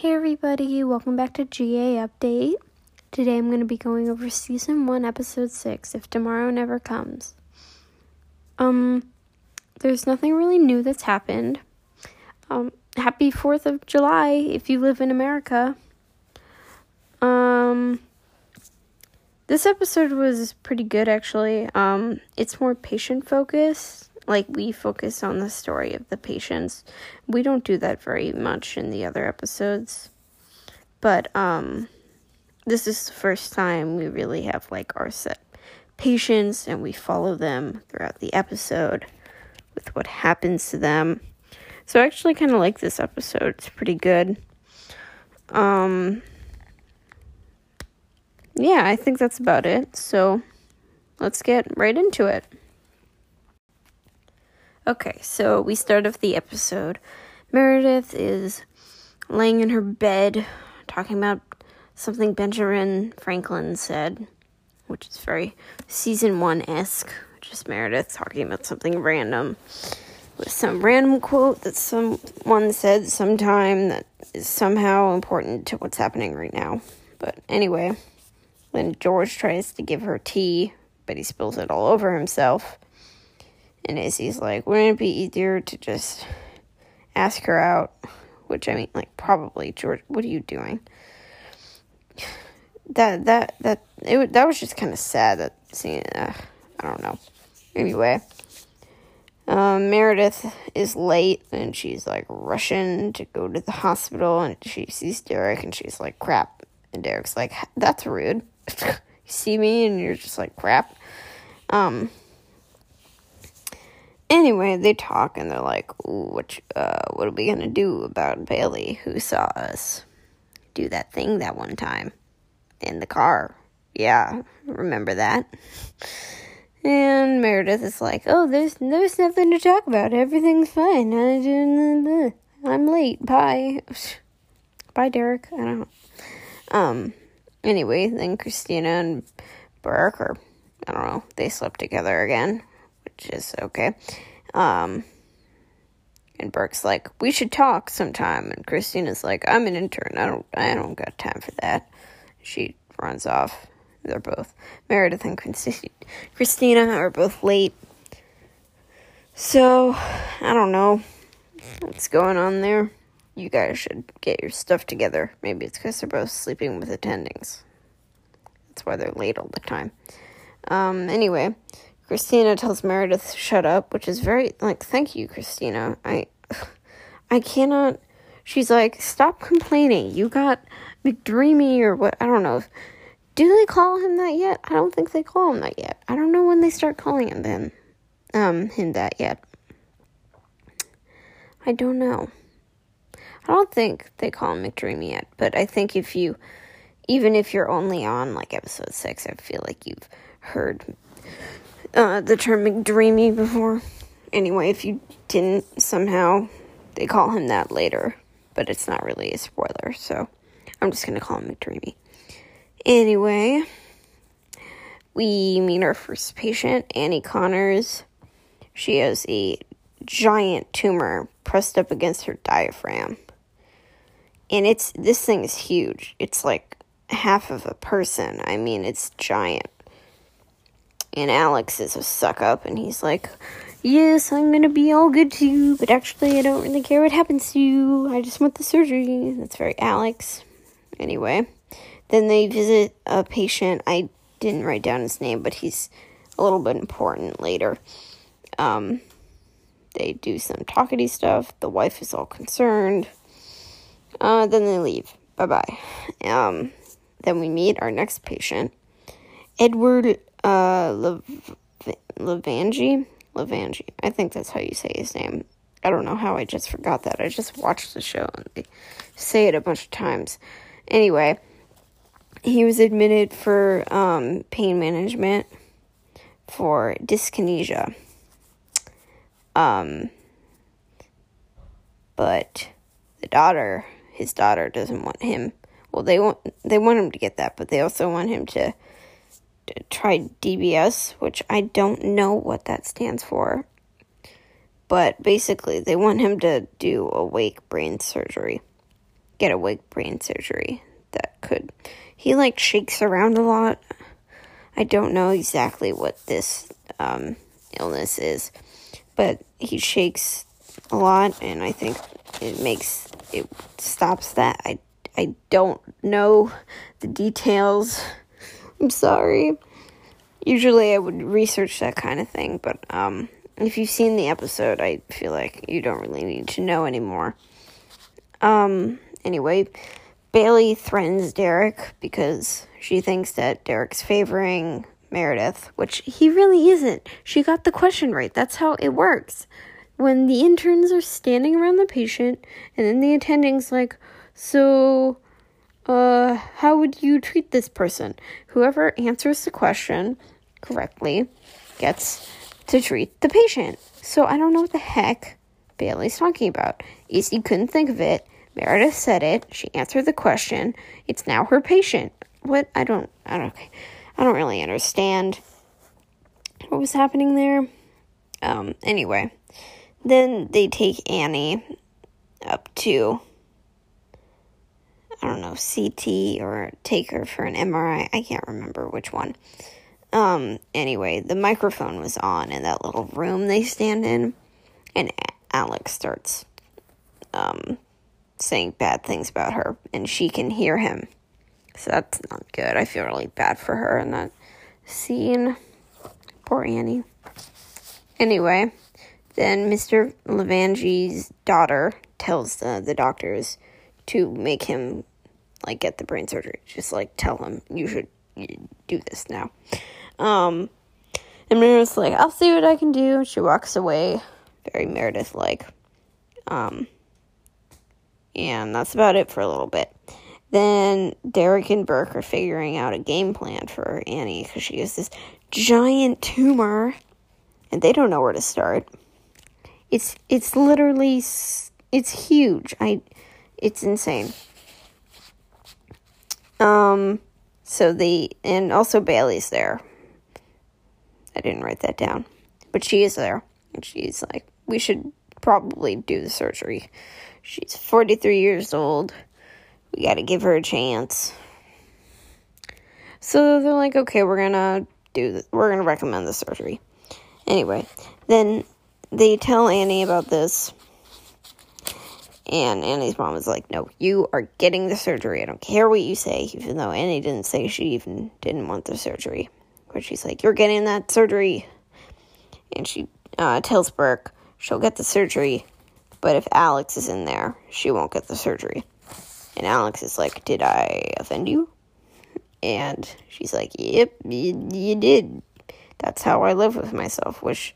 Hey everybody, welcome back to GA Update. Today I'm going to be going over season 1 episode 6 if tomorrow never comes. Um there's nothing really new that's happened. Um happy 4th of July if you live in America. Um this episode was pretty good actually. Um it's more patient focused like we focus on the story of the patients. We don't do that very much in the other episodes. But um this is the first time we really have like our set patients and we follow them throughout the episode with what happens to them. So I actually kind of like this episode. It's pretty good. Um yeah, I think that's about it. So let's get right into it. Okay, so we start off the episode. Meredith is laying in her bed talking about something Benjamin Franklin said, which is very season one esque, just Meredith talking about something random with some random quote that someone said sometime that is somehow important to what's happening right now. But anyway, then George tries to give her tea, but he spills it all over himself. And Izzie's like, wouldn't it be easier to just ask her out? Which I mean, like, probably George. What are you doing? That that that it that was just kind of sad that seeing. Uh, I don't know. Anyway, um, Meredith is late and she's like rushing to go to the hospital and she sees Derek and she's like, crap. And Derek's like, that's rude. you see me and you're just like, crap. Um, Anyway, they talk and they're like, what, uh, what are we gonna do about Bailey who saw us do that thing that one time in the car? Yeah, remember that? And Meredith is like, oh, there's, there's nothing to talk about. Everything's fine. I'm late. Bye. Bye, Derek. I don't know. Um, anyway, then Cristina and Burke are, I don't know, they slept together again is okay. Um, and Burke's like, "We should talk sometime." And Cristina's like, "I'm an intern. I don't, I don't got time for that." She runs off. They're both Meredith and Cristina are both late. So I don't know what's going on there. You guys should get your stuff together. Maybe it's because they're both sleeping with attendings. That's why they're late all the time. Um, anyway, Cristina tells Meredith shut up, which is very like thank you, Cristina. I I cannot she's like, stop complaining. You got McDreamy or what I don't know. Do they call him that yet? I don't think they call him that yet. I don't know when they start calling him then. Um him that yet. I don't know. I don't think they call him McDreamy yet, but I think if you even if you're only on like episode six, I feel like you've heard uh, the term McDreamy before. Anyway, if you didn't somehow, they call him that later, but it's not really a spoiler, so I'm just gonna call him McDreamy. Anyway, we meet our first patient, Annie Connors. She has a giant tumor pressed up against her diaphragm. And it's this thing is huge. It's like half of a person. I mean, it's giant. And Alex is a suck up, and he's like, Yes, I'm gonna be all good to you, but actually, I don't really care what happens to you. I just want the surgery. That's very Alex. Anyway, then they visit a patient. I didn't write down his name, but he's a little bit important later. Um, they do some talkity stuff. The wife is all concerned. Uh, then they leave. Bye bye. Um, then we meet our next patient, Edward uh, Lev- Levangie. Levangie. I think that's how you say his name. I don't know how I just forgot that. I just watched the show and they say it a bunch of times. Anyway, he was admitted for um, pain management for dyskinesia. Um, but the daughter, his daughter, doesn't want him. Well, they want they want him to get that, but they also want him to tried DBS, which I don't know what that stands for. But basically, they want him to do awake brain surgery. get a brain surgery that could. He like shakes around a lot. I don't know exactly what this um, illness is, but he shakes a lot, and I think it makes it stops that. I I don't know the details. I'm sorry. Usually I would research that kind of thing, but um, if you've seen the episode, I feel like you don't really need to know anymore. Um, anyway, Bailey threatens Derek because she thinks that Derek's favoring Meredith, which he really isn't. She got the question right. That's how it works. When the interns are standing around the patient, and then the attending's like, So, uh, how would you treat this person? Whoever answers the question correctly gets to treat the patient. So I don't know what the heck Bailey's talking about. Izzie couldn't think of it. Meredith said it. She answered the question. It's now her patient. What? I don't. I don't. I don't really understand what was happening there. Um. Anyway, then they take Annie up to I don't know CT or take her for an MRI. I can't remember which one. Um, anyway, the microphone was on in that little room they stand in, and Alex starts um, saying bad things about her, and she can hear him. So that's not good. I feel really bad for her in that scene. Poor Annie. Anyway, then Mr. Levangie's daughter tells the, the doctors to make him like get the brain surgery. Just like tell him you should do this now. Um, and Meredith's like, I'll see what I can do. She walks away, very Meredith like. Um, and that's about it for a little bit. Then Derek and Burke are figuring out a game plan for Annie because she has this giant tumor, and they don't know where to start. It's it's literally it's huge. I it's insane. Um, so the and also Bailey's there. I didn't write that down. But she is there. And she's like, we should probably do the surgery. She's 43 years old. We got to give her a chance. So they're like, okay, we're to do. We're to recommend the surgery. Anyway, then they tell Annie about this. And Annie's mom is like, no, you are getting the surgery. I don't care what you say, even though Annie didn't say she even didn't want the surgery where she's like, You're getting that surgery. And she uh, tells Burke she'll get the surgery, but if Alex is in there, she won't get the surgery. And Alex is like, Did I offend you? And she's like, Yep, you, you did. That's how I live with myself. Which,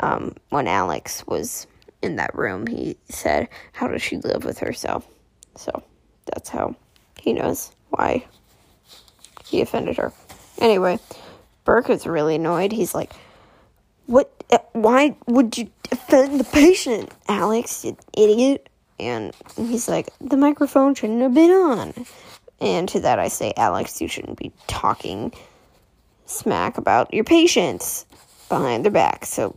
um, when Alex was in that room, he said, How does she live with herself? So that's how he knows why he offended her. Anyway, Burke is really annoyed. He's like, "What? Uh, why would you offend the patient, Alex, you idiot?" And he's like, "The microphone shouldn't have been on." And to that I say, Alex, you shouldn't be talking smack about your patients behind their back. So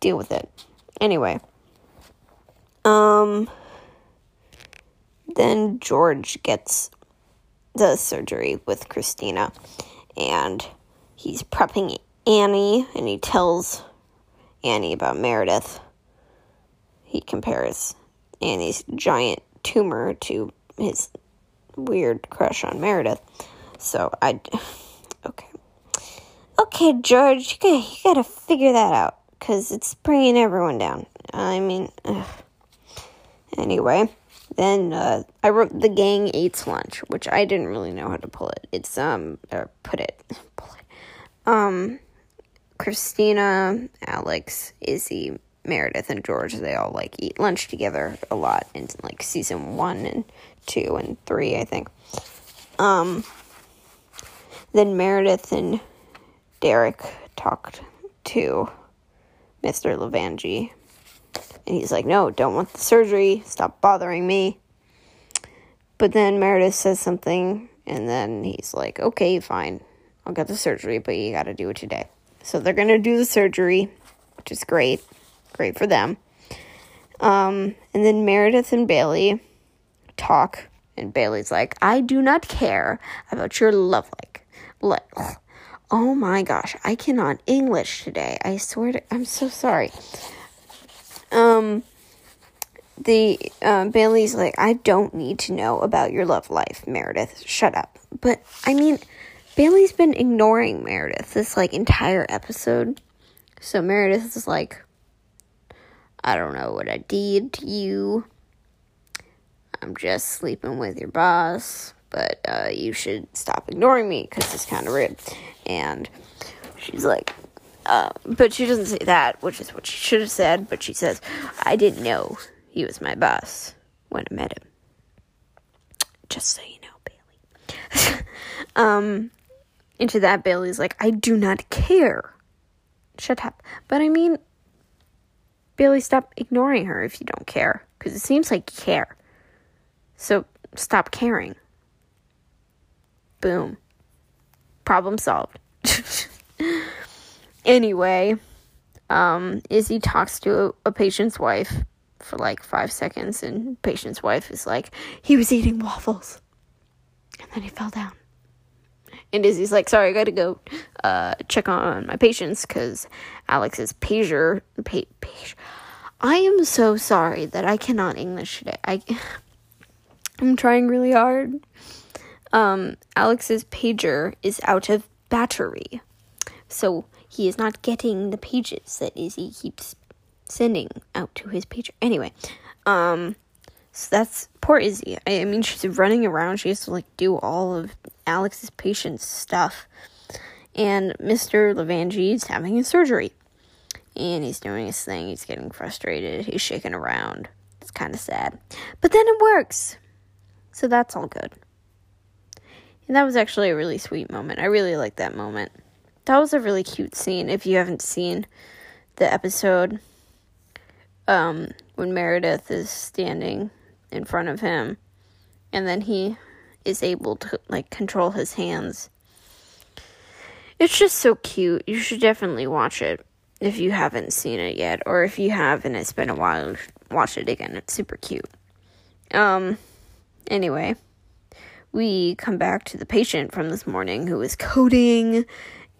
deal with it. Anyway, um, then George gets the surgery with Christina, and he's prepping Annie and he tells Annie about Meredith. He compares Annie's giant tumor to his weird crush on Meredith. So I, okay, okay, George, you gotta, you gotta figure that out because it's bringing everyone down. I mean, ugh. anyway. Then uh, I wrote the gang eats lunch, which I didn't really know how to pull it. It's um or put it, pull it. Um, Cristina, Alex, Izzie, Meredith, and George. They all like eat lunch together a lot in like season one and two and three, I think. Um, then Meredith and Derek talked to Mr. Levangie and he's like, no, don't want the surgery. Stop bothering me. But then Meredith says something, and then he's like, okay, fine. I'll get the surgery, but you got to do it today. So they're to do the surgery, which is great. Great for them. Um, and then Meredith and Bailey talk. And Bailey's like, I do not care about your love like. Like, oh my gosh, I cannot English today. I swear to, I'm so sorry. Um, the uh, Bailey's like, I don't need to know about your love life, Meredith. Shut up. But I mean, Bailey's been ignoring Meredith this like entire episode. So Meredith is like, I don't know what I did to you. I'm just sleeping with your boss, but uh, you should stop ignoring me because it's kind of rude. And she's like, uh, but she doesn't say that, which is what she should have said. But she says, I didn't know he was my boss when I met him. Just so you know, Bailey. um, into that, Bailey's like, I do not care. Shut up. But I mean, Bailey, stop ignoring her if you don't care. Because it seems like you care. So stop caring. Boom. Problem solved. anyway, um, Izzie talks to a, a patient's wife for like five seconds, and patient's wife is like, he was eating waffles. And then he fell down. And Izzie's like, sorry, I gotta go uh, check on my patients because Alex's pager, pa- pager. I am so sorry that I cannot English today. I, I'm trying really hard. Um, Alex's pager is out of battery, so he is not getting the pages that Izzie keeps sending out to his pager. Anyway, um, so that's poor Izzie. I, I mean, she's running around. She has to like do all of Alex's patient's stuff, and Mister Levangie is having a surgery, and he's doing his thing. He's getting frustrated. He's shaking around. It's kind of sad, but then it works, so that's all good. And that was actually a really sweet moment. I really like that moment. That was a really cute scene. If you haven't seen the episode, um, when Meredith is standing in front of him, and then he is able to like control his hands. It's just so cute. You should definitely watch it if you haven't seen it yet, or if you have and it's been a while, watch it again. It's super cute. Um. Anyway we come back to the patient from this morning who is coding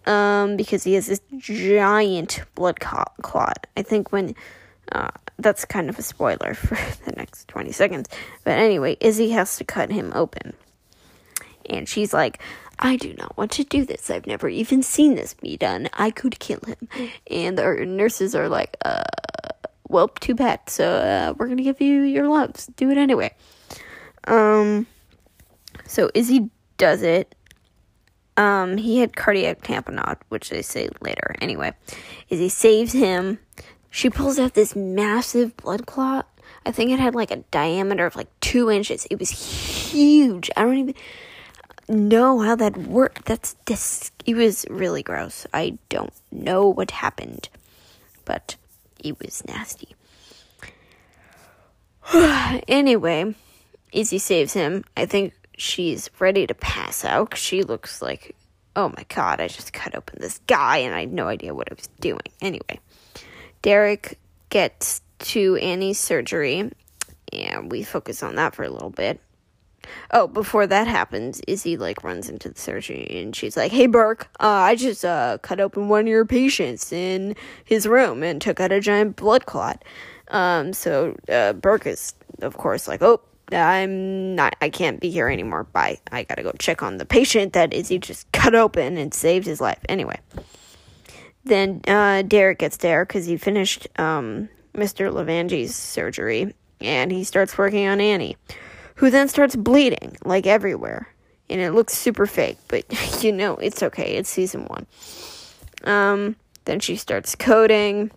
um, because he has this giant blood clot. I think when uh, that's kind of a spoiler for the next 20 seconds. But anyway, Izzie has to cut him open. And she's like, I do not want to do this. I've never even seen this be done. I could kill him. And our nurses are like, uh, well, too bad. So uh, we're going to give you your loves. Do it anyway. Um, so Izzie does it. Um, he had cardiac tamponade, which they say later. Anyway, Izzie saves him. She pulls out this massive blood clot. I think it had like a diameter of like two inches. It was huge. I don't even know how that worked. That's this. It was really gross. I don't know what happened, but it was nasty. anyway, Izzie saves him. I think she's ready to pass out she looks like, oh my god, I just cut open this guy and I had no idea what I was doing. Anyway, Derek gets to Annie's surgery and we focus on that for a little bit. Oh, before that happens, Izzie like runs into the surgery and she's like, "Hey Burke, uh, I just uh, cut open one of your patients in his room and took out a giant blood clot." Um, so uh, Burke is, of course, like, "Oh, I'm not, I can't be here anymore. Bye. I gotta go check on the patient that Izzie just cut open and saved his life. Anyway, then uh, Derek gets there because he finished um, Mr. Levangie's surgery and he starts working on Annie, who then starts bleeding like everywhere. And it looks super fake, but you know, it's okay. It's season one. Um, then she starts coding.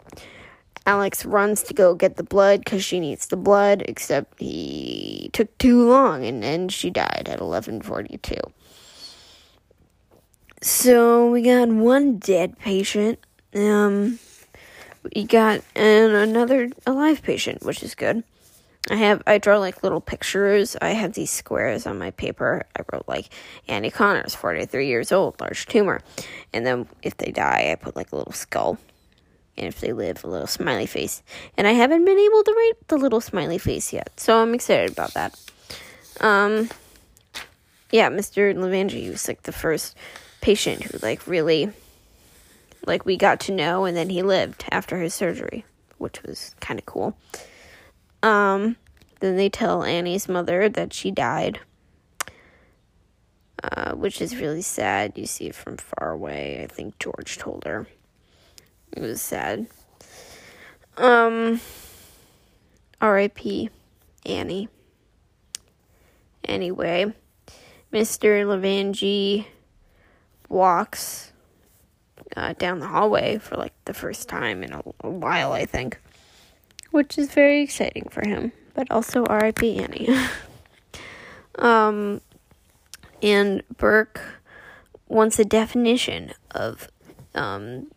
Alex runs to go get the blood because she needs the blood, except he took too long and then she died at 11:42. So we got one dead patient. Um, we got another alive patient, which is good. I have I draw like little pictures. I have these squares on my paper. I wrote like Annie Connors, 43 years old, large tumor. And then if they die, I put like a little skull and if they live, a little smiley face. And I haven't been able to write the little smiley face yet, so I'm excited about that. Um, yeah, Mr. Levangie was like the first patient who like really like we got to know and then he lived after his surgery, which was kind of cool. Um, then they tell Annie's mother that she died. Uh, which is really sad. You see it from far away. I think George told her. It was sad. Um, R.I.P. Annie. Anyway, Mr. Levangie walks uh, down the hallway for like the first time in a, a while, I think, which is very exciting for him. But also R.I.P. Annie. um, and Burke wants a definition of um,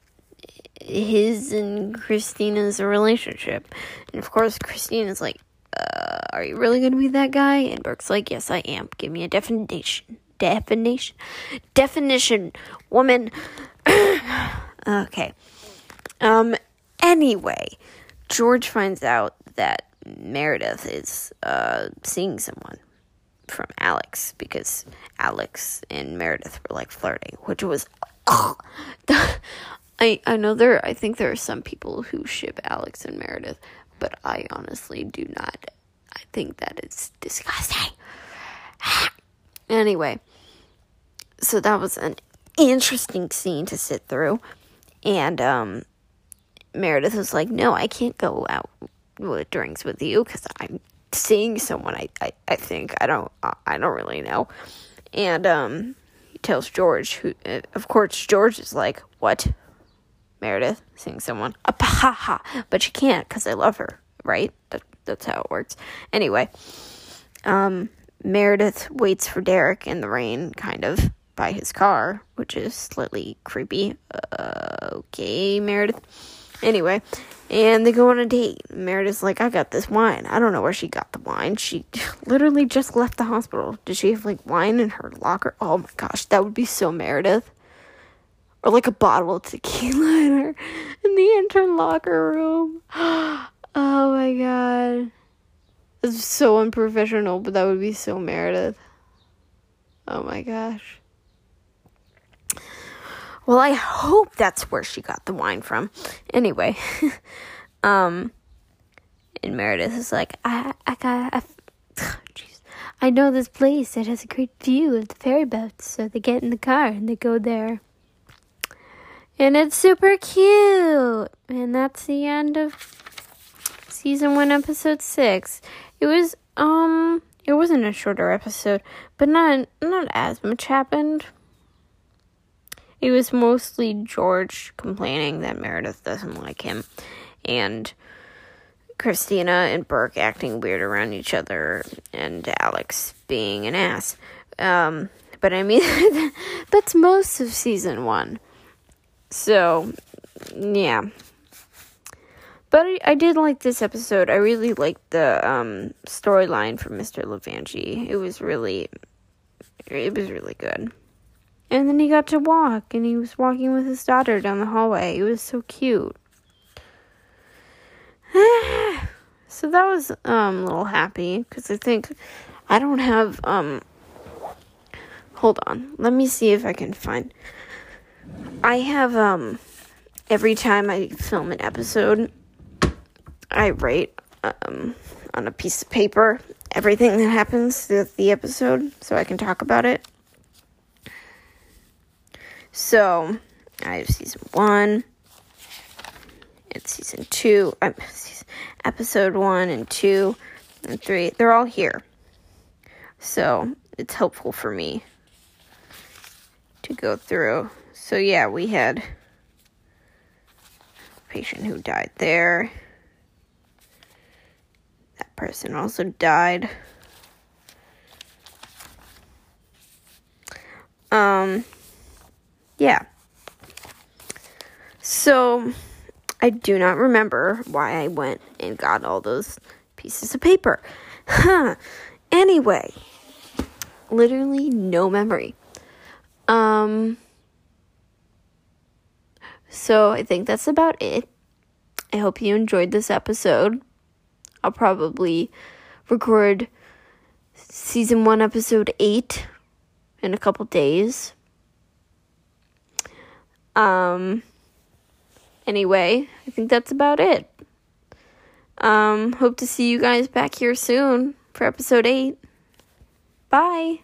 his and Cristina's relationship. And of course, Cristina's like, uh, Are you really going to be that guy? And Burke's like, Yes, I am. Give me a definition. Definition. Definition, woman. okay. Um, anyway, George finds out that Meredith is uh, seeing someone from Alex because Alex and Meredith were like flirting, which was. Oh, I I know there. I think there are some people who ship Alex and Meredith, but I honestly do not. I think that is disgusting. anyway, so that was an interesting scene to sit through, and um, Meredith was like, "No, I can't go out with drinks with you because I'm seeing someone. I, I, I think I don't I don't really know." And um, he tells George, who of course George is like, "What? Meredith seeing someone? A ha ha!" But she can't because I love her, right? That, that's how it works. Anyway, um, Meredith waits for Derek in the rain, kind of by his car, which is slightly creepy. Uh, okay, Meredith. Anyway, and they go on a date. Meredith's like, I got this wine. I don't know where she got the wine. She literally just left the hospital. Did she have like wine in her locker? Oh my gosh, that would be so Meredith. Or like a bottle of tequila in her in the intern locker room. Oh my god. It's so unprofessional, but that would be so Meredith. Oh my gosh. Well, I hope that's where she got the wine from. Anyway, um, and Meredith is like, I, I got, I, jeez, I know this place that has a great view of the ferry boats. So they get in the car and they go there. And it's super cute. And that's the end of season one, episode six. It was, um, it wasn't a shorter episode, but not, not as much happened. It was mostly George complaining that Meredith doesn't like him, and Cristina and Burke acting weird around each other, and Alex being an ass. Um, but I mean, that's most of season one. So, yeah. But I, I, did like this episode. I really liked the um, storyline for Mr. Levangie. It was really, it was really good. And then he got to walk, and he was walking with his daughter down the hallway. It was so cute. so that was um, a little happy because I think I don't have um. Hold on, let me see if I can find. I have um. Every time I film an episode, I write um on a piece of paper everything that happens with the episode so I can talk about it. So I have season one. It's season two. Um, episode one and two and three. They're all here. So it's helpful for me to go through. So yeah, we had a patient who died there. That person also died. Um yeah. So, I do not remember why I went and got all those pieces of paper. Huh. Anyway, literally no memory. Um, so I think that's about it. I hope you enjoyed this episode. I'll probably record season one, episode eight in a couple days. Um, anyway, I think that's about it. Um, hope to see you guys back here soon for episode eight. Bye.